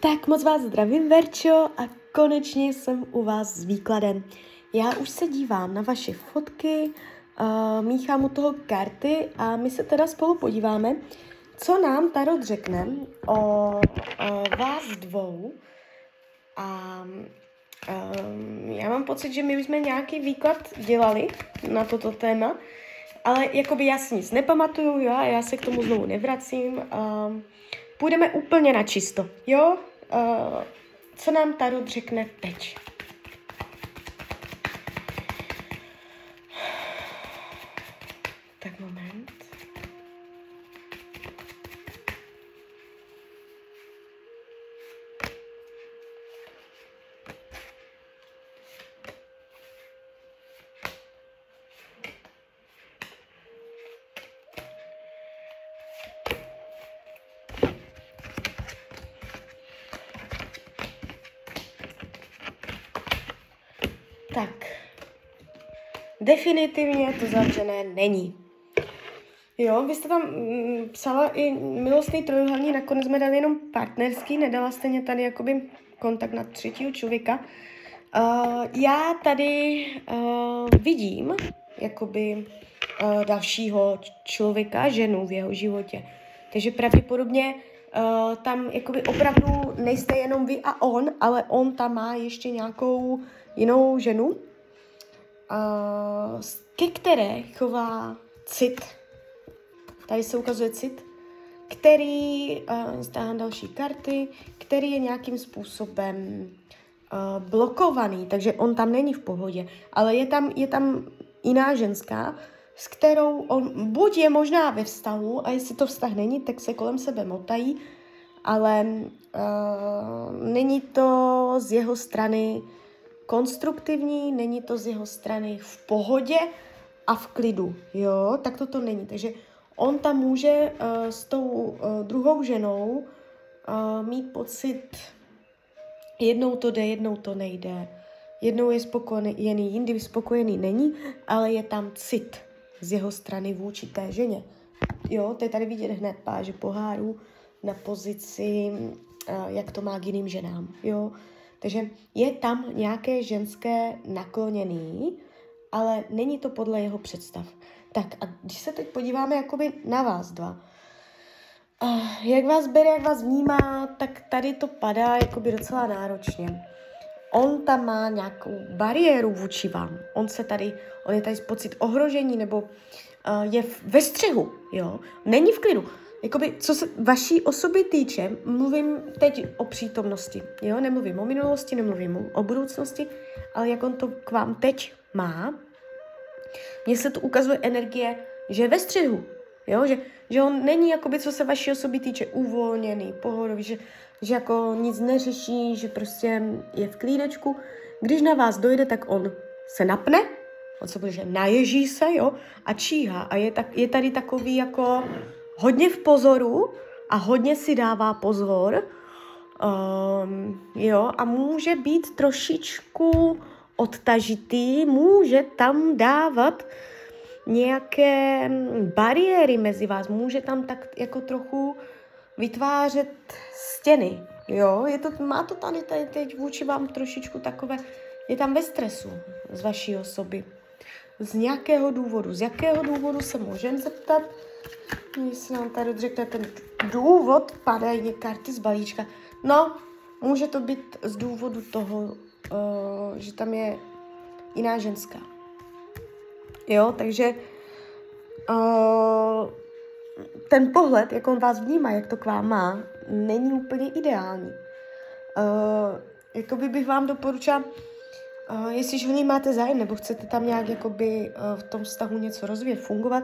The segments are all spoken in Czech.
Tak moc vás zdravím, Verčo, a konečně jsem u vás s výkladem. Já už se dívám na vaše fotky, uh, míchám u toho karty a my se teda spolu podíváme, co nám Tarot řekne o, o vás dvou. A um, já mám pocit, že my už jsme nějaký výklad dělali na toto téma, ale jakoby já si nic nepamatuju, jo, já se k tomu znovu nevracím. Um, půjdeme úplně na čisto, jo? Uh, co nám Tarot řekne teď? Tak moment. Definitivně to zavřené není. Jo, vy jste tam mm, psala i milostný trojuhelní, nakonec jsme dali jenom partnerský, nedala jste mě tady jakoby kontakt na třetího člověka. Uh, já tady uh, vidím jakoby uh, dalšího člověka, ženu v jeho životě. Takže pravděpodobně uh, tam jakoby opravdu nejste jenom vy a on, ale on tam má ještě nějakou jinou ženu, uh, ke které chová cit. Tady se ukazuje cit, který, uh, stáhám další karty, který je nějakým způsobem uh, blokovaný, takže on tam není v pohodě, ale je tam, je tam jiná ženská, s kterou on buď je možná ve vztahu, a jestli to vztah není, tak se kolem sebe motají, ale uh, není to z jeho strany konstruktivní, není to z jeho strany v pohodě a v klidu, jo, tak to to není. Takže on tam může uh, s tou uh, druhou ženou uh, mít pocit, jednou to jde, jednou to nejde, jednou je spokojený, jindy spokojený není, ale je tam cit z jeho strany vůči té ženě. Jo, to je tady vidět hned páže pohárů na pozici, uh, jak to má k jiným ženám, jo. Takže je tam nějaké ženské nakloněný, ale není to podle jeho představ. Tak a když se teď podíváme jakoby na vás dva, uh, jak vás bere, jak vás vnímá, tak tady to padá jakoby docela náročně. On tam má nějakou bariéru vůči vám. On se tady, on je tady pocit ohrožení nebo uh, je ve střehu, jo. Není v klidu jakoby, co se vaší osoby týče, mluvím teď o přítomnosti, jo, nemluvím o minulosti, nemluvím o budoucnosti, ale jak on to k vám teď má, mně se tu ukazuje energie, že je ve střihu, jo, že, že on není, jakoby, co se vaší osoby týče, uvolněný, pohodový, že, že jako nic neřeší, že prostě je v klídečku. Když na vás dojde, tak on se napne, on se bude, že naježí se, jo, a číhá. A je, tak, je tady takový jako hodně v pozoru a hodně si dává pozor. Um, jo, a může být trošičku odtažitý, může tam dávat nějaké bariéry mezi vás, může tam tak jako trochu vytvářet stěny, jo, je to, má to tady, tady teď vůči vám trošičku takové, je tam ve stresu z vaší osoby. Z nějakého důvodu, z jakého důvodu se můžeme zeptat, se nám tady řekne ten důvod, padají karty z balíčka. No, může to být z důvodu toho, uh, že tam je jiná ženská. Jo, takže uh, ten pohled, jak on vás vnímá, jak to k vám má, není úplně ideální. Uh, jakoby bych vám doporučila, uh, jestliže něj máte zájem, nebo chcete tam nějak jakoby, uh, v tom vztahu něco rozvíjet, fungovat,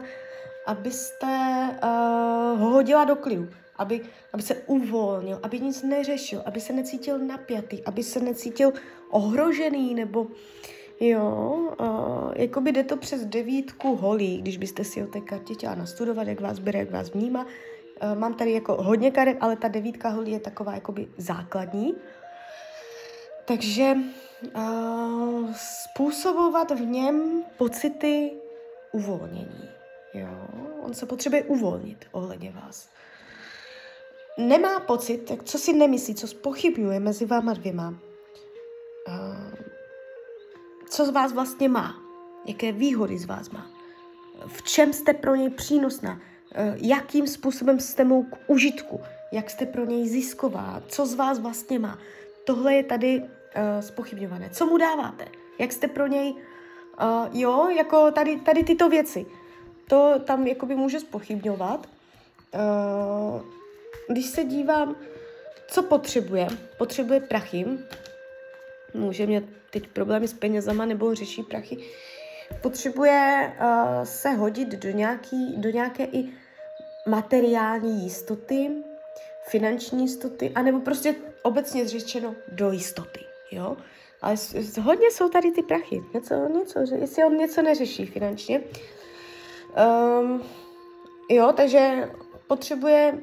abyste uh, ho hodila do klidu, aby, aby se uvolnil, aby nic neřešil, aby se necítil napjatý, aby se necítil ohrožený, nebo jo, uh, jako by jde to přes devítku holí, když byste si o té kartě chtěla nastudovat, jak vás bere, jak vás vnímá. Uh, mám tady jako hodně karet, ale ta devítka holí je taková jakoby základní. Takže uh, způsobovat v něm pocity uvolnění. Jo, on se potřebuje uvolnit ohledně vás. nemá pocit, tak co si nemyslí, co spochybňuje mezi váma dvěma, co z vás vlastně má, jaké výhody z vás má, v čem jste pro něj přínosná, uh, jakým způsobem jste mu k užitku, jak jste pro něj zisková, co z vás vlastně má. Tohle je tady uh, spochybňované. Co mu dáváte? Jak jste pro něj, uh, jo, jako tady, tady tyto věci. To tam jakoby může spochybňovat. Uh, když se dívám, co potřebuje, potřebuje prachy, může mít teď problémy s penězama nebo řeší prachy, potřebuje uh, se hodit do, nějaký, do nějaké i materiální jistoty, finanční jistoty, anebo prostě obecně řečeno do jistoty, jo. Ale hodně jsou tady ty prachy, něco, něco, jestli on něco neřeší finančně. Um, jo, takže potřebuje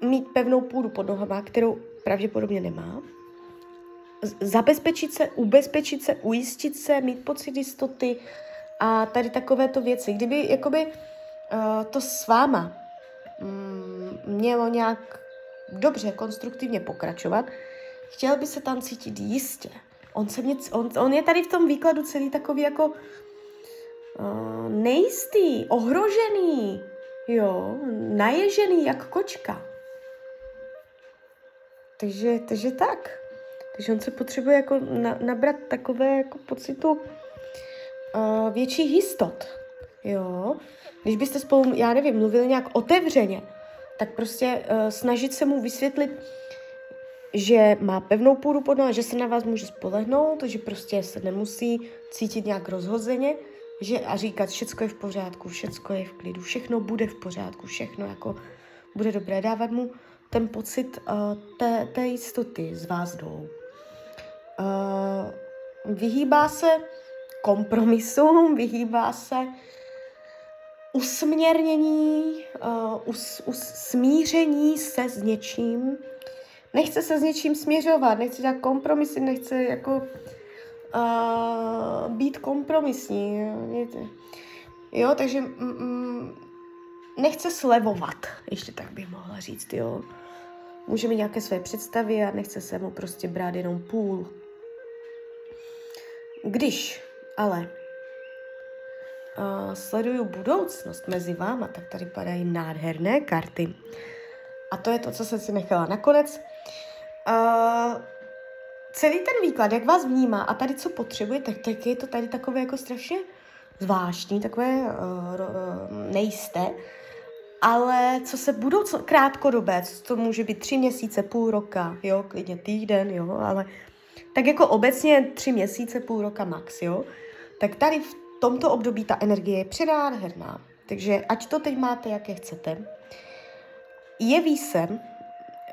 mít pevnou půdu pod nohama, kterou pravděpodobně nemá. Zabezpečit se, ubezpečit se, ujistit se, mít pocit jistoty a tady takovéto věci. Kdyby jakoby uh, to s váma um, mělo nějak dobře, konstruktivně pokračovat, chtěl by se tam cítit jistě. On, se mě, on, on je tady v tom výkladu celý takový jako nejistý, ohrožený, jo, naježený jak kočka. Takže, takže tak. Takže on se potřebuje jako na, nabrat takové jako pocitu uh, větších jistot. Jo. Když byste spolu, já nevím, mluvili nějak otevřeně, tak prostě uh, snažit se mu vysvětlit, že má pevnou půdu pod noha, že se na vás může spolehnout, že prostě se nemusí cítit nějak rozhozeně, že a říkat, všecko je v pořádku, všecko je v klidu, všechno bude v pořádku, všechno jako bude dobré, dávat mu ten pocit uh, té, té jistoty z vás dvou. Uh, vyhýbá se kompromisům, vyhýbá se usměrnění, uh, us, us, smíření se s něčím. Nechce se s něčím směřovat, nechce dělat kompromisy, nechce jako uh, být kompromisní. Jo, takže mm, mm, nechce slevovat, ještě tak bych mohla říct, jo. Může mít nějaké své představy a nechce se mu prostě brát jenom půl. Když ale uh, sleduju budoucnost mezi váma, tak tady padají nádherné karty. A to je to, co jsem si nechala nakonec. Uh, celý ten výklad, jak vás vnímá a tady co potřebuje, tak, je to tady takové jako strašně zvláštní, takové uh, uh, nejisté. Ale co se budou co, krátkodobé, co to může být tři měsíce, půl roka, jo, klidně týden, jo, ale tak jako obecně tři měsíce, půl roka max, jo, tak tady v tomto období ta energie je předádherná. Takže ať to teď máte, jaké chcete, jeví se,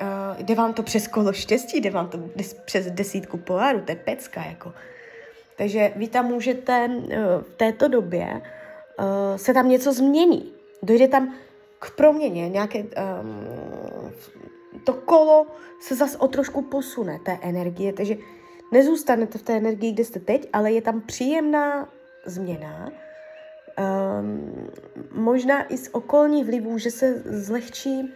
uh, jde vám to přes kolo štěstí, jde vám to des, přes desítku poháru, to je pecka, jako. Takže vy tam můžete uh, v této době uh, se tam něco změní. Dojde tam k proměně, nějaké, um, to kolo se zase o trošku posune, té energie, takže nezůstanete v té energii, kde jste teď, ale je tam příjemná změna, um, možná i z okolních vlivů, že se zlehčí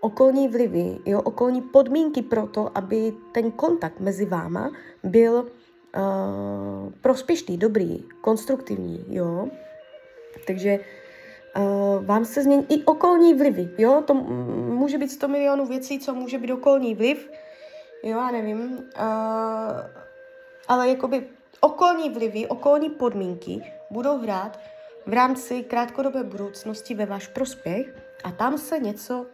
okolní vlivy, jo, okolní podmínky pro to, aby ten kontakt mezi váma byl uh, prospěšný, dobrý, konstruktivní, jo. Takže uh, vám se změní i okolní vlivy, jo, to může být 100 milionů věcí, co může být okolní vliv, jo, já nevím, uh, ale jakoby okolní vlivy, okolní podmínky budou hrát v rámci krátkodobé budoucnosti ve váš prospěch a tam se něco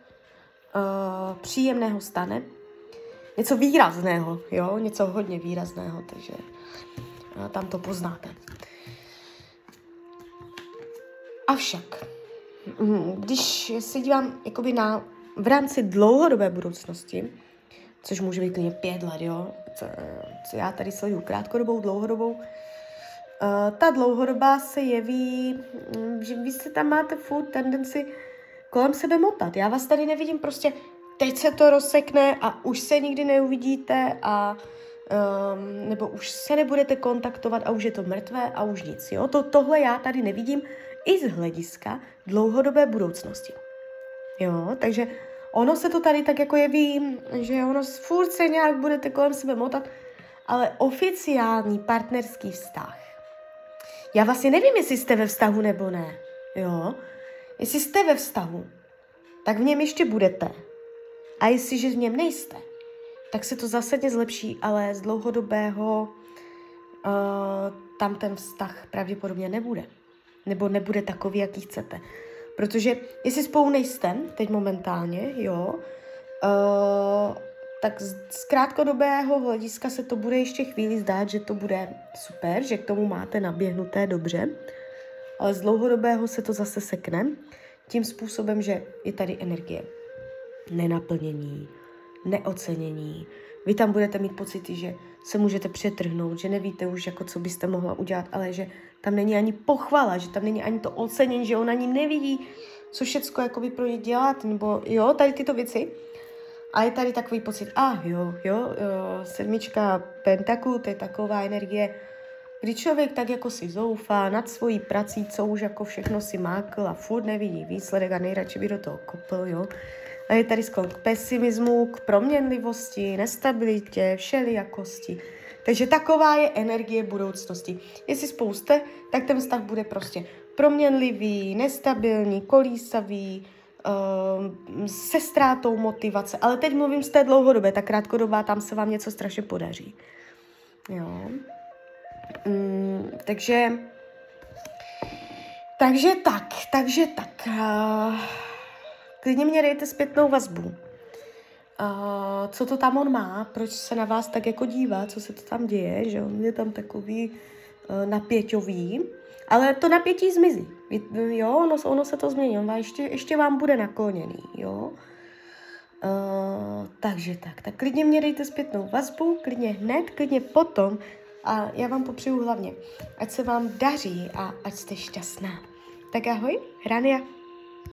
uh, příjemného stane, něco výrazného, jo, něco hodně výrazného, takže uh, tam to poznáte. Avšak, mm, když se dívám jakoby na, v rámci dlouhodobé budoucnosti, což může být klidně pět let, jo, co, co já tady sleduju krátkodobou, dlouhodobou, uh, ta dlouhodobá se jeví, mm, že vy se tam máte furt tendenci kolem sebe motat. Já vás tady nevidím prostě, teď se to rozsekne a už se nikdy neuvidíte a um, nebo už se nebudete kontaktovat a už je to mrtvé a už nic. Jo? To, tohle já tady nevidím i z hlediska dlouhodobé budoucnosti. Jo, takže ono se to tady tak jako jeví, že ono furt se nějak budete kolem sebe motat, ale oficiální partnerský vztah. Já vlastně nevím, jestli jste ve vztahu nebo ne, jo. Jestli jste ve vztahu, tak v něm ještě budete. A jestliže v něm nejste, tak se to zásadně zlepší, ale z dlouhodobého uh, tam ten vztah pravděpodobně nebude. Nebo nebude takový, jaký chcete. Protože jestli spolu nejste, teď momentálně, jo, uh, tak z, z krátkodobého hlediska se to bude ještě chvíli zdát, že to bude super, že k tomu máte naběhnuté dobře, ale z dlouhodobého se to zase sekne tím způsobem, že je tady energie nenaplnění, neocenění. Vy tam budete mít pocity, že se můžete přetrhnout, že nevíte už, jako co byste mohla udělat, ale že tam není ani pochvala, že tam není ani to ocenění, že on ani nevidí, co všecko jakoby pro ně dělat, nebo jo, tady tyto věci. A je tady takový pocit, a ah, jo, jo, jo, sedmička pentaku, to je taková energie, kdy člověk tak jako si zoufá nad svojí prací, co už jako všechno si mákl a furt nevidí výsledek a nejradši by do toho kopl, jo. A je tady sklon k pesimismu, k proměnlivosti, nestabilitě, všelijakosti. Takže taková je energie budoucnosti. Jestli spolu jste, tak ten vztah bude prostě proměnlivý, nestabilní, kolísavý, uh, se ztrátou motivace. Ale teď mluvím z té dlouhodobé, ta krátkodobá, tam se vám něco strašně podaří. Jo. Mm, takže, takže tak, takže tak. Uh, klidně mě dejte zpětnou vazbu. Uh, co to tam on má, proč se na vás tak jako dívá, co se to tam děje, že on je tam takový uh, napěťový, ale to napětí zmizí, jo, ono, ono se to změní, on ještě, ještě vám bude nakloněný, jo. Uh, takže tak, tak klidně mě dejte zpětnou vazbu, klidně hned, klidně potom a já vám popřeju hlavně, ať se vám daří a ať jste šťastná. Tak ahoj, Rania.